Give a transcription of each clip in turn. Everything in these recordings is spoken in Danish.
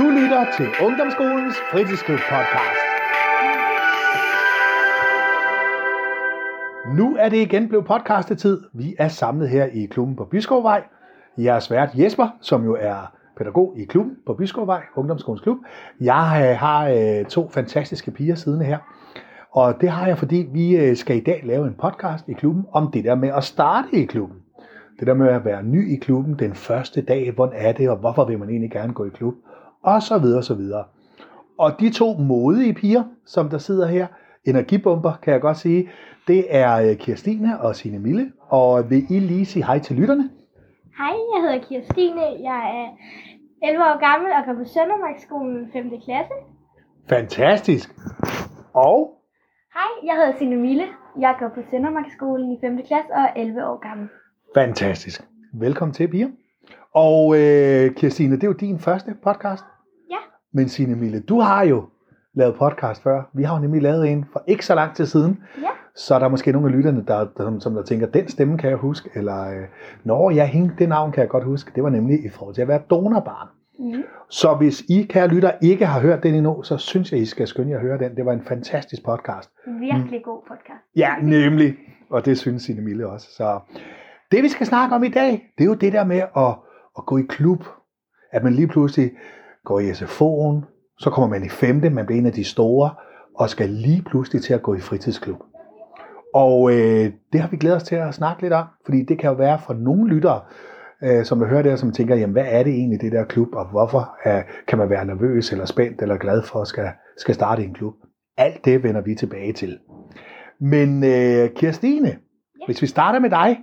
Du lytter til Ungdomsskolens Fritidsklub podcast. Nu er det igen blevet podcastetid. Vi er samlet her i klubben på Byskovvej. Jeg er svært Jesper, som jo er pædagog i klubben på Byskovvej, Ungdomsskolens Klub. Jeg øh, har øh, to fantastiske piger siddende her. Og det har jeg, fordi vi øh, skal i dag lave en podcast i klubben om det der med at starte i klubben. Det der med at være ny i klubben den første dag, hvordan er det, og hvorfor vil man egentlig gerne gå i klub, og så videre, og så videre. Og de to modige piger, som der sidder her, energibomber, kan jeg godt sige, det er øh, Kirstine og Signe Mille. Og vil I lige sige hej til lytterne? Hej, jeg hedder Kirstine. Jeg er 11 år gammel og går på Søndermarksskolen 5. klasse. Fantastisk. Og Hej, jeg hedder Signe Mille. Jeg går på Søndermarksskolen i 5. klasse og er 11 år gammel. fantastisk. Velkommen til, piger. Og øh, Kirstine, det er jo din første podcast. Ja. Men Signe Mille, du har jo lavet podcast før. Vi har jo nemlig lavet en for ikke så lang tid siden. Ja. Så er der måske nogle af lytterne, der, der, som, som der tænker, den stemme kan jeg huske, eller øh, når jeg hende, det navn kan jeg godt huske. Det var nemlig i forhold til at være donorbarn. Mm. Så hvis I, kære lytter, ikke har hørt den endnu, så synes jeg, I skal skynde jer at høre den. Det var en fantastisk podcast. Virkelig god podcast. Ja, nemlig. Og det synes Signe Mille også. Så det vi skal snakke om i dag, det er jo det der med at, at gå i klub. At man lige pludselig går i SFO'en, så kommer man i femte, man bliver en af de store, og skal lige pludselig til at gå i fritidsklub. Og øh, det har vi glædet os til at snakke lidt om, fordi det kan jo være for nogle lyttere, øh, som der hører det her, som tænker, jamen hvad er det egentlig det der klub, og hvorfor øh, kan man være nervøs eller spændt eller glad for at skal, skal starte en klub. Alt det vender vi tilbage til. Men øh, Kirstine, ja. hvis vi starter med dig,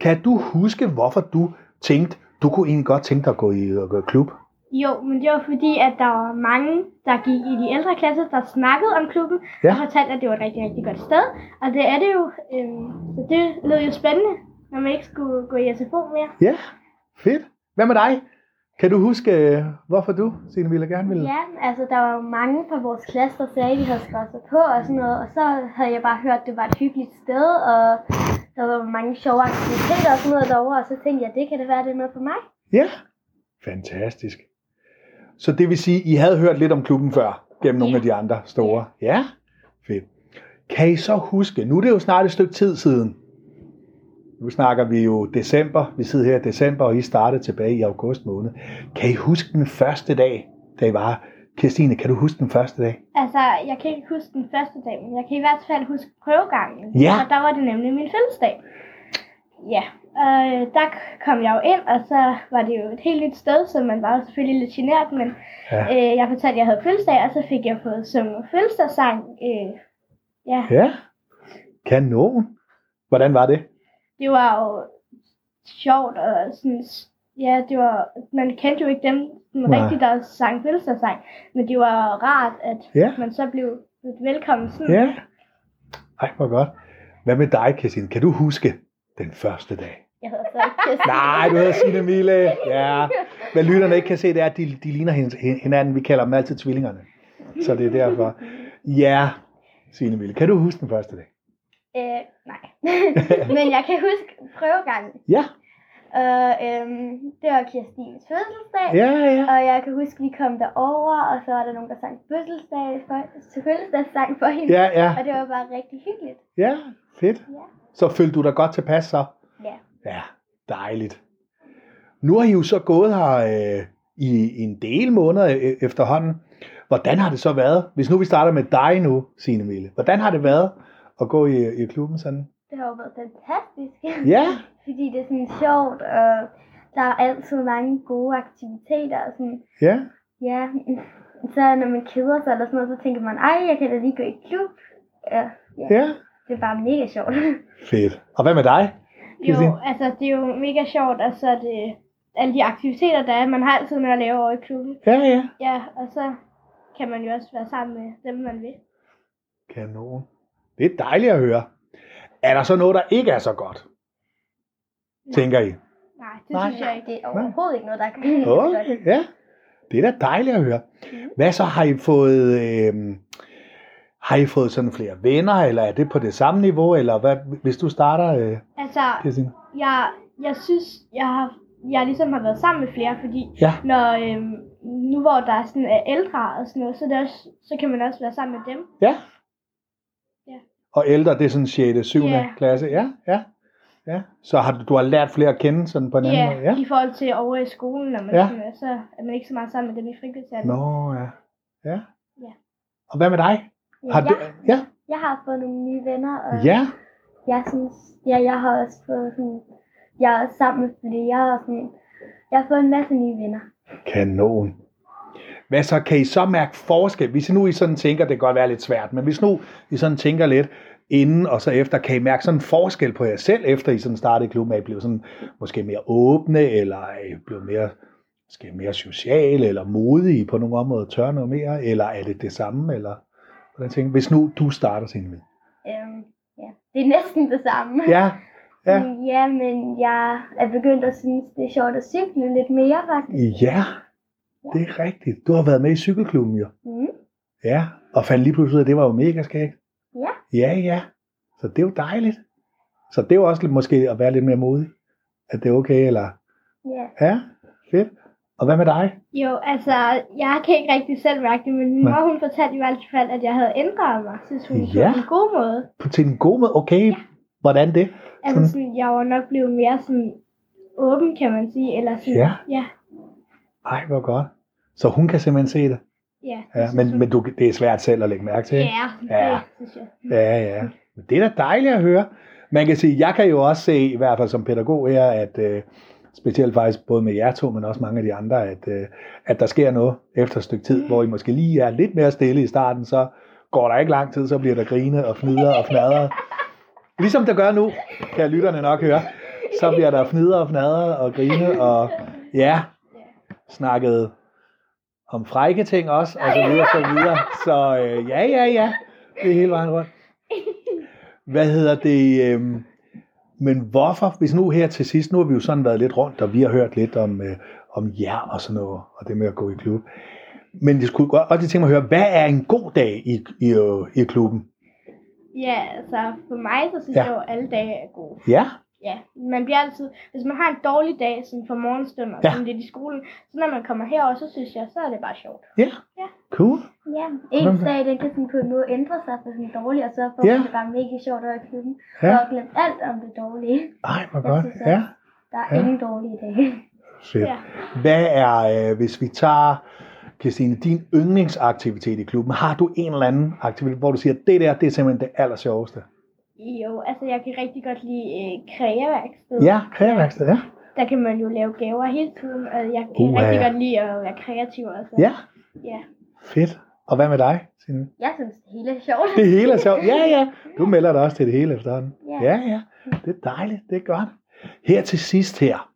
kan du huske, hvorfor du tænkte, du kunne egentlig godt tænke dig at gå i, at gå i klub? Jo, men det var fordi, at der var mange, der gik i de ældre klasser, der snakkede om klubben, Ja. og fortalte, at det var et rigtig, rigtig godt sted. Og det er det jo. Øhm, så det lød jo spændende, når man ikke skulle gå i SFO mere. Ja, fedt. Hvad med dig? Kan du huske, øh, hvorfor du, Signe, ville gerne ville? Ja, altså der var jo mange fra vores klasse, der sagde, at de havde skrevet sig på og sådan noget. Og så havde jeg bare hørt, at det var et hyggeligt sted, og der var mange sjove aktiviteter og sådan noget derovre. Og så tænkte jeg, det kan det være, det er noget for mig. Ja, fantastisk. Så det vil sige, I havde hørt lidt om klubben før, gennem nogle Ja. af de andre store. Ja, fedt. Kan I så huske, nu er det jo snart et stykke tid siden. Nu snakker vi jo december, vi sidder her i december, og I startede tilbage i august måned. Kan I huske den første dag, da I var? Kirstine, kan du huske den første dag? Altså, jeg kan ikke huske den første dag, men jeg kan i hvert fald huske prøvegangen. Ja. Og der var det nemlig min fødselsdag. Ja, og øh, der kom jeg jo ind, og så var det jo et helt nyt sted, så man var jo selvfølgelig lidt generet, men Ja. øh, jeg fortalte, at jeg havde fødselsdag, og så fik jeg fået sunget fødselsdagssang. Øh, ja, Ja, kanon. Hvordan var det? Det var jo sjovt, og sådan, ja, det var, man kendte jo ikke dem som Nej. rigtigt, der sang fødselsdagssang, men det var rart, at Ja. man så blev velkommen sådan. Ja. Ej, hvor godt. Hvad med dig, Kirstine? Kan du huske den første dag? Jeg hedder så ikke Kirsten. Nej, du hedder Signe Mille. Ja. Hvad lytterne ikke kan se, det er, at de, de ligner hin- hinanden. Vi kalder dem altid tvillingerne. Så det er derfor. Ja, Signe Mille. Kan du huske den første dag? Øh, nej. Men jeg kan huske prøvegangen. Ja. Og øhm, det var Kirstines fødselsdag. Ja, ja. Og jeg kan huske, vi kom derover, og så var der nogen, der sang fødselsdag for, til fødselsdagssang for hende. Ja, ja. Og det var bare rigtig hyggeligt. Ja, fedt. Ja. Så følte du dig godt tilpas så? Ja. Ja, dejligt. Nu har I jo så gået her øh, i, i en del måneder øh, efterhånden. Hvordan har det så været? Hvis nu vi starter med dig nu, Signe Mille. Hvordan har det været at gå i, i klubben sådan? Det har jo været fantastisk. Ja, Fordi det er sådan sjovt, og der er altid mange gode aktiviteter. Og sådan, ja, ja, så når man keder sig eller sådan noget, så tænker man, ej, jeg kan da lige gå i klub. Ja, ja. ja. Det er bare mega sjovt. Fedt. Og hvad med dig? Jo, altså det er jo mega sjovt, og så er det alle de aktiviteter, der er. Man har altid noget at lave over i klubben. Ja, ja. Ja, og så kan man jo også være sammen med dem, man vil. Kanon. Det er dejligt at høre. Er der så noget, der ikke er så godt? Tænker I? Nej, det Nej. synes jeg ikke. Det er overhovedet ikke noget, der kan Okay, ja. Det er da dejligt at høre. Hvad så har I fået? Øh, har I fået sådan flere venner, eller er det på det samme niveau, eller hvad, hvis du starter, øh, Altså, jeg, jeg synes, jeg har jeg ligesom har været sammen med flere, fordi Ja. når, øhm, nu hvor der er sådan er ældre og sådan noget, så, er det også, så kan man også være sammen med dem. Ja. Og ældre, det er sådan 6. 7. Ja. klasse. Ja, ja. Ja. Så har du, du har lært flere at kende sådan på en anden Ja, måde? Ja. i forhold til over i skolen, når man Ja. sådan, er, så er man ikke så meget sammen med dem i frikvarteret. Nå, ja. Ja. Ja. Og hvad med dig? Ja, Har du, jeg, ja. jeg har fået nogle nye venner, og Ja. jeg synes, ja, jeg har også fået sådan, jeg er også sammen med flere, og sådan, jeg har fået en masse nye venner. Kanon. Hvad så, kan I så mærke forskel? Hvis I nu I sådan tænker, det kan godt være lidt svært, men hvis nu I sådan tænker lidt inden og så efter, kan I mærke sådan en forskel på jer selv, efter I sådan startede i klubben, er I blevet sådan måske mere åbne, eller er I blevet mere, måske mere sociale, eller modige på nogle områder, tør noget mere, eller er det det samme, eller hvordan tænker? Hvis nu du starter sin med. Øhm, ja, det er næsten det samme. Ja, ja, Men, ja, men jeg er begyndt at synes, det er sjovt at cykle lidt mere, faktisk. ja, det er rigtigt. Du har været med i cykelklubben jo. Mm. Ja, og fandt lige pludselig ud af, at det var jo mega skægt. Ja. Ja, ja. Så det er jo dejligt. Så det er jo også måske at være lidt mere modig. At det er okay, eller... Ja. Ja, fedt. Og hvad med dig? Jo, altså, jeg kan ikke rigtig selv mærke det, men min mor, hun fortalte i hvert fald, at jeg havde ændret mig, synes hun, Ja. på en god måde. På, til en god måde? Okay. Hvordan det? Altså, Sådan. sådan, jeg var nok blevet mere sådan åben, kan man sige, eller sådan, Ja. ja, Ej, hvor godt. Så hun kan simpelthen se det. ja, Ja, det men, hun. men du, det er svært selv at lægge mærke til. Ja, Ja. det synes jeg. Ja, ja. Men det er da dejligt at høre. Man kan sige, jeg kan jo også se, i hvert fald som pædagog her, at øh, specielt faktisk både med jer to, men også mange af de andre, at, øh, at der sker noget efter et stykke tid, hvor I måske lige er lidt mere stille i starten, så går der ikke lang tid, så bliver der grine og fnider og fnadret. Ligesom der gør nu, kan lytterne nok høre. Så bliver der fnider og fnadret og grine og ja, snakket om frække ting også, og så videre, så videre. Så øh, ja, ja, ja, det er hele vejen rundt. Hvad hedder det? øhm, men hvorfor, hvis nu her til sidst, nu har vi jo sådan været lidt rundt, og vi har hørt lidt om, øh, om jer og sådan noget, og det med at gå i klub. Men det skulle godt tænke mig at høre, hvad er en god dag i, i, øh, i klubben? Ja, altså, for mig, så synes ja. jeg jo, at alle dage er gode. Ja, Ja, man bliver altid, hvis man har en dårlig dag, sådan for morgenstund og Ja. sådan lidt i skolen, så når man kommer herover, så synes jeg, så er det bare sjovt. ja, Ja. cool. Ja, en dag, den kan sådan på en måde ændre sig for sådan dårligt, og så får Ja. man det bare mega sjovt over i klubben. Ja. Og glemt alt om det dårlige. Ej, hvor godt. synes, Ja, Der er Ja. ingen dårlige dage. fedt. Ja. Hvad er, øh, hvis vi tager, Christine, din yndlingsaktivitet i klubben? Har du en eller anden aktivitet, hvor du siger, det der, det er simpelthen det aller sjoveste? Jo, altså jeg kan rigtig godt lide øh, kreaværksted. Ja, kreaværksted, ja. Der kan man jo lave gaver hele tiden, og jeg kan Uha. rigtig godt lide at være kreativ. Altså. Ja, ja. fedt. Og hvad med dig, Signe? Jeg synes, det hele er sjovt. Det hele er sjovt. Ja, ja. Du melder dig også til det hele efterhånden. Ja. Ja, ja. Det er dejligt. Det er godt. Her til sidst her.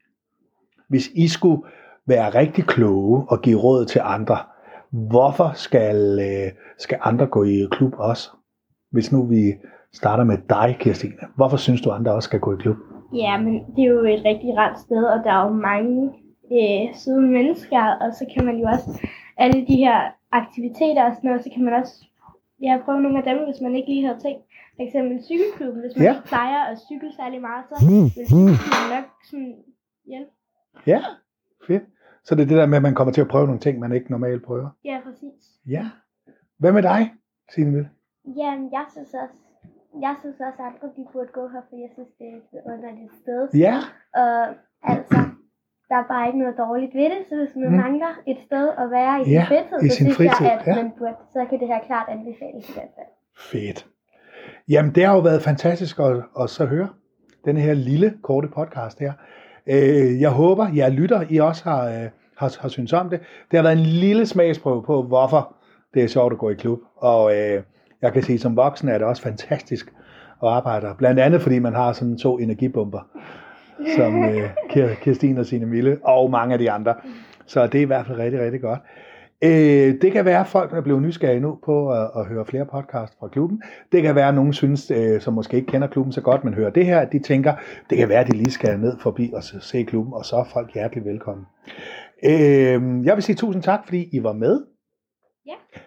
Hvis I skulle være rigtig kloge og give råd til andre, hvorfor skal, øh, skal andre gå i klub også? Hvis nu vi starter med dig, Kirstine. Hvorfor synes du, andre også skal gå i klub? ja, men det er jo et rigtig rart sted, og der er jo mange øh, søde mennesker, og så kan man jo også, alle de her aktiviteter og sådan noget, så kan man også ja, prøve nogle af dem, hvis man ikke lige havde tænkt. For eksempel cykelklubben, hvis man Ja. ja. ikke plejer at cykle særlig meget, så vil cykelklubben nok sådan hjælpe. Ja, fedt. Så det er det der med, at man kommer til at prøve nogle ting, man ikke normalt prøver. Ja, præcis. Ja. Hvad med dig, Signe? Jamen, jeg synes også, jeg synes også, at andre de burde gå her, for jeg synes, det er et underligt sted. Ja, Og altså, der er bare ikke noget dårligt ved det, så hvis man Mm. mangler et sted at være i sin Ja, fritid, i så sin synes fritid, jeg, at ja. man burde, så kan det her klart anbefales i hvert fald. Fedt. Jamen, det har jo været fantastisk at, at så høre den her lille, korte podcast her. Øh, jeg håber, jer lytter, I også har, øh, har, har syntes om det. Det har været en lille smagsprøve på, hvorfor det er sjovt at gå i klub. Og øh, jeg kan sige, som voksen er det også fantastisk at arbejde. Blandt andet, fordi man har sådan to energibomber, som øh, Kirstine og Signe Mille, og mange af de andre. Så det er i hvert fald rigtig, rigtig godt. Øh, det kan være, at folk er blevet nysgerrige nu på at, at høre flere podcast fra klubben. Det kan være, at nogen synes, øh, som måske ikke kender klubben så godt, men hører det her, at de tænker, det kan være, at de lige skal ned forbi og se se klubben, og så er folk hjertelig velkommen. Øh, jeg vil sige tusind tak, fordi I var med. Ja, ja.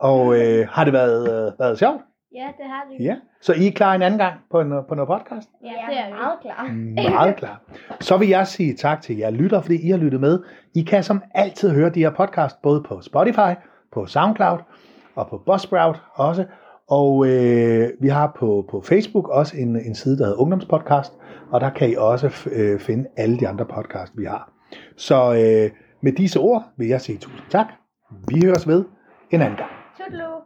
Og øh, har det været, øh, været sjovt? Ja, det har vi. Ja. Så I er klar en anden gang på, en, på noget podcast? Ja, det er vi. meget klar. Meget klar. Så vil jeg sige tak til jer lytter, fordi I har lyttet med. I kan som altid høre de her podcast, både på Spotify, på SoundCloud og på Buzzsprout også. Og øh, vi har på, på Facebook også en, en side, der hedder Ungdomspodcast, og der kan I også f- øh, finde alle de andre podcast, vi har. Så øh, med disse ord vil jeg sige tusind tak. Vi høres ved en anden gang. good luck.